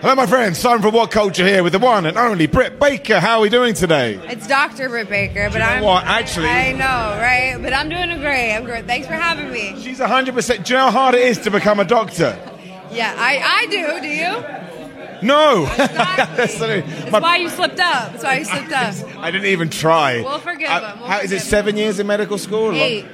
Hello, my friends. Simon from What Culture here with the one and only Britt Baker. How are we doing today? It's Dr. Britt Baker, but you know I'm. what? Actually- I know, right? But I'm doing great. I'm great. Thanks for having me. She's 100%. Do you know how hard it is to become a doctor? Yeah, I, I do. Do you? No. Exactly. That's That's why you slipped up. That's why you slipped up. I didn't even try. We'll forgive Uh, him. We'll how, is it forgive seven years in medical school? Eight.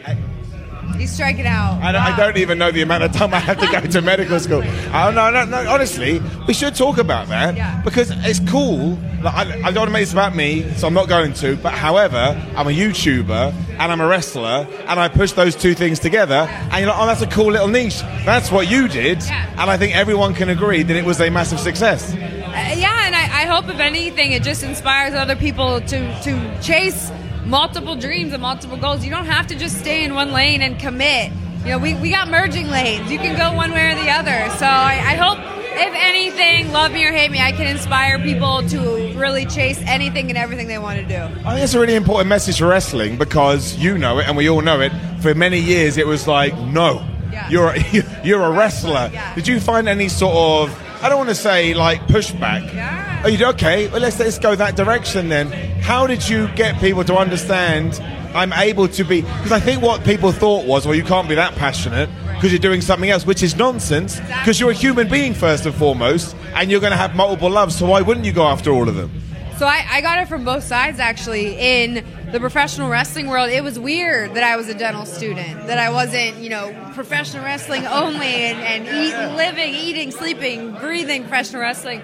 He's striking out. I don't, I don't even know the amount of time I have to go to medical school. Oh, no, no, no. Honestly, we should talk about that Yeah. because it's cool. Like, I, I don't want to make this about me, so I'm not going to. But however, I'm a YouTuber and I'm a wrestler, and I push those two things together. And you're like, oh, that's a cool little niche. That's what you did, Yeah. and I think everyone can agree that it was a massive success. Uh, yeah, and I, I hope if anything, it just inspires other people to to chase multiple dreams and multiple goals. You don't have to just stay in one lane and commit. You know, we, we got merging lanes. You can go one way or the other. So I, I hope, if anything, love me or hate me, I can inspire people to really chase anything and everything they want to do. I think it's a really important message for wrestling because you know it and we all know it. For many years, it was like, no, Yeah. you're a, you're a wrestler. Yeah. Did you find any sort of, I don't want to say like pushback? Yeah. Oh, you okay? Well, let's let's go that direction then. How did you get people to understand? I'm able to be because I think what people thought was, well, you can't be that passionate because you're doing something else, which is nonsense. Because you're a human being first and foremost, and you're going to have multiple loves. So why wouldn't you go after all of them? So I, I got it from both sides actually. In the professional wrestling world, it was weird that I was a dental student, that I wasn't, you know, professional wrestling only and, and eat, living, eating, sleeping, breathing professional wrestling.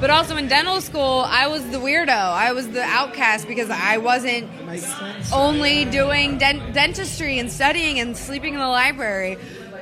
But also in dental school, I was the weirdo. I was the outcast because I wasn't only doing dent- dentistry and studying and sleeping in the library.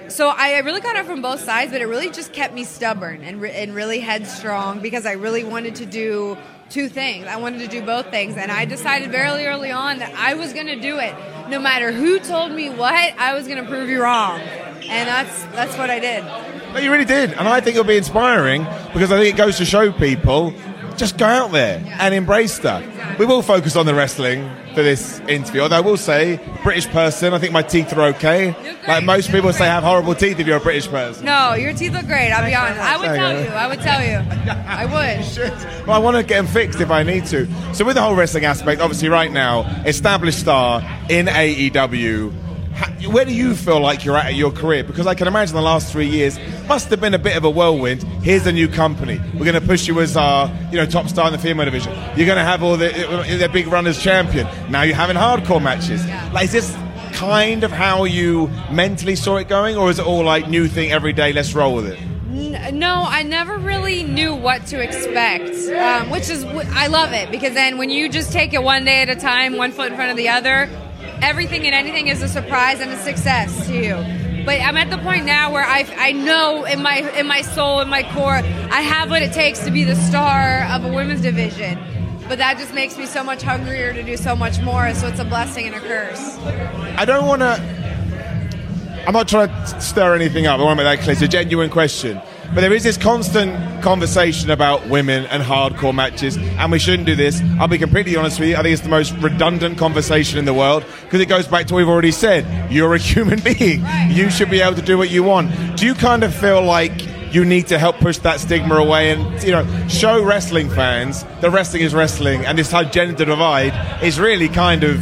So I really got it from both sides, but it really just kept me stubborn and, re- and really headstrong because I really wanted to do two things. I wanted to do both things, and I decided very early on that I was going to do it, no matter who told me what. I was going to prove you wrong, and that's that's what I did. But you really did, and I think it'll be inspiring because I think it goes to show people just go out there and embrace stuff. We will focus on the wrestling for this interview, although I will say, British person, I think my teeth are okay. Like most people say, have horrible teeth if you're a British person. No, your teeth look great. I'll be honest. I would tell you. you. I would tell you. I would. Shit. Well, I want to get them fixed if I need to. So, with the whole wrestling aspect, obviously, right now, established star in AEW. Where do you feel like you're at in your career? Because I can imagine the last three years must have been a bit of a whirlwind. Here's a new company. We're going to push you as our, you know, top star in the female division. You're going to have all the, the big runners champion. Now you're having hardcore matches. Like, is this kind of how you mentally saw it going, or is it all like new thing every day? Let's roll with it. No, I never really knew what to expect, um, which is I love it because then when you just take it one day at a time, one foot in front of the other, everything and anything is a surprise and a success to you. But I'm at the point now where I, I know in my in my soul, in my core, I have what it takes to be the star of a women's division. But that just makes me so much hungrier to do so much more. So it's a blessing and a curse. I don't want to. I'm not trying to stir anything up. I want to make that clear. It's a genuine question. But there is this constant conversation about women and hardcore matches, and we shouldn't do this. I'll be completely honest with you. I think it's the most redundant conversation in the world because it goes back to what we've already said. You're a human being. You should be able to do what you want. Do you kind of feel like you need to help push that stigma away and you know show wrestling fans that wrestling is wrestling, and this whole gender divide is really kind of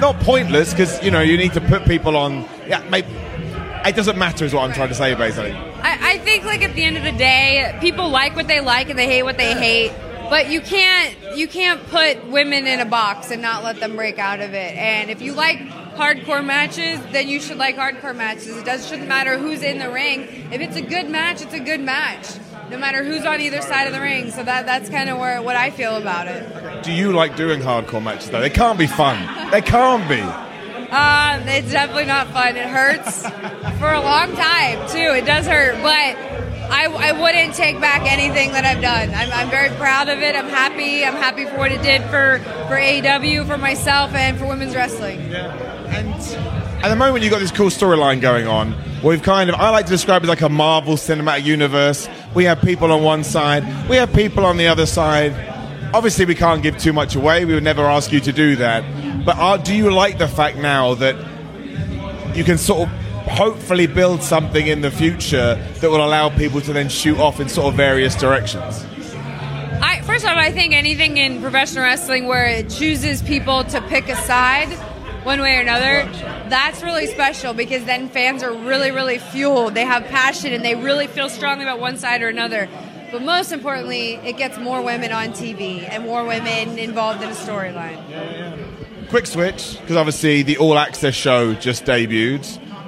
not pointless because you know you need to put people on. Yeah, maybe it doesn't matter, is what I'm trying to say, basically. I, think like at the end of the day, people like what they like and they hate what they hate. But you can't you can't put women in a box and not let them break out of it. And if you like hardcore matches, then you should like hardcore matches. It does shouldn't matter who's in the ring. If it's a good match, it's a good match. No matter who's on either side of the ring. So that that's kind of where what I feel about it. Do you like doing hardcore matches though? They can't be fun. They can't be. Uh, it's definitely not fun. It hurts for a long time too. It does hurt, but I, I wouldn't take back anything that I've done. I'm, I'm very proud of it. I'm happy. I'm happy for what it did for for AEW, for myself, and for women's wrestling. Yeah. And at the moment, you've got this cool storyline going on. We've kind of, I like to describe it like a Marvel cinematic universe. We have people on one side, we have people on the other side. Obviously, we can't give too much away. We would never ask you to do that. But are, do you like the fact now that you can sort of hopefully build something in the future that will allow people to then shoot off in sort of various directions? I, first of all, I think anything in professional wrestling where it chooses people to pick a side one way or another, that's really special because then fans are really, really fueled. They have passion and they really feel strongly about one side or another. But most importantly, it gets more women on TV and more women involved in a storyline. Quick switch, because obviously the All Access show just debuted.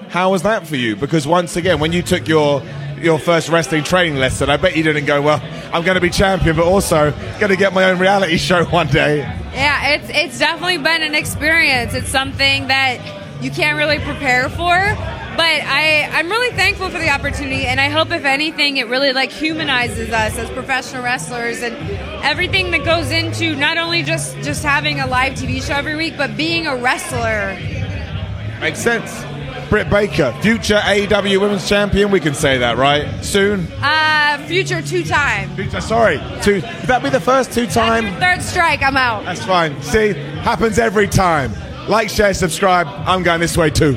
How was that for you? Because once again, when you took your your first wrestling training lesson, I bet you didn't go, well, I'm going to be champion, but also going to get my own reality show one day. Yeah, it's it's definitely been an experience. It's something that you can't really prepare for. But I, I'm really thankful for the opportunity, and I hope, if anything, it really like humanizes us as professional wrestlers and everything that goes into not only just just having a live TV show every week, but being a wrestler. Makes sense. Britt Baker, future AEW Women's Champion. We can say that, right? Soon. Uh, future two time. Future, sorry, two. Would that be the first two time? Third strike, I'm out. That's fine. See, happens every time. Like, share, subscribe. I'm going this way too.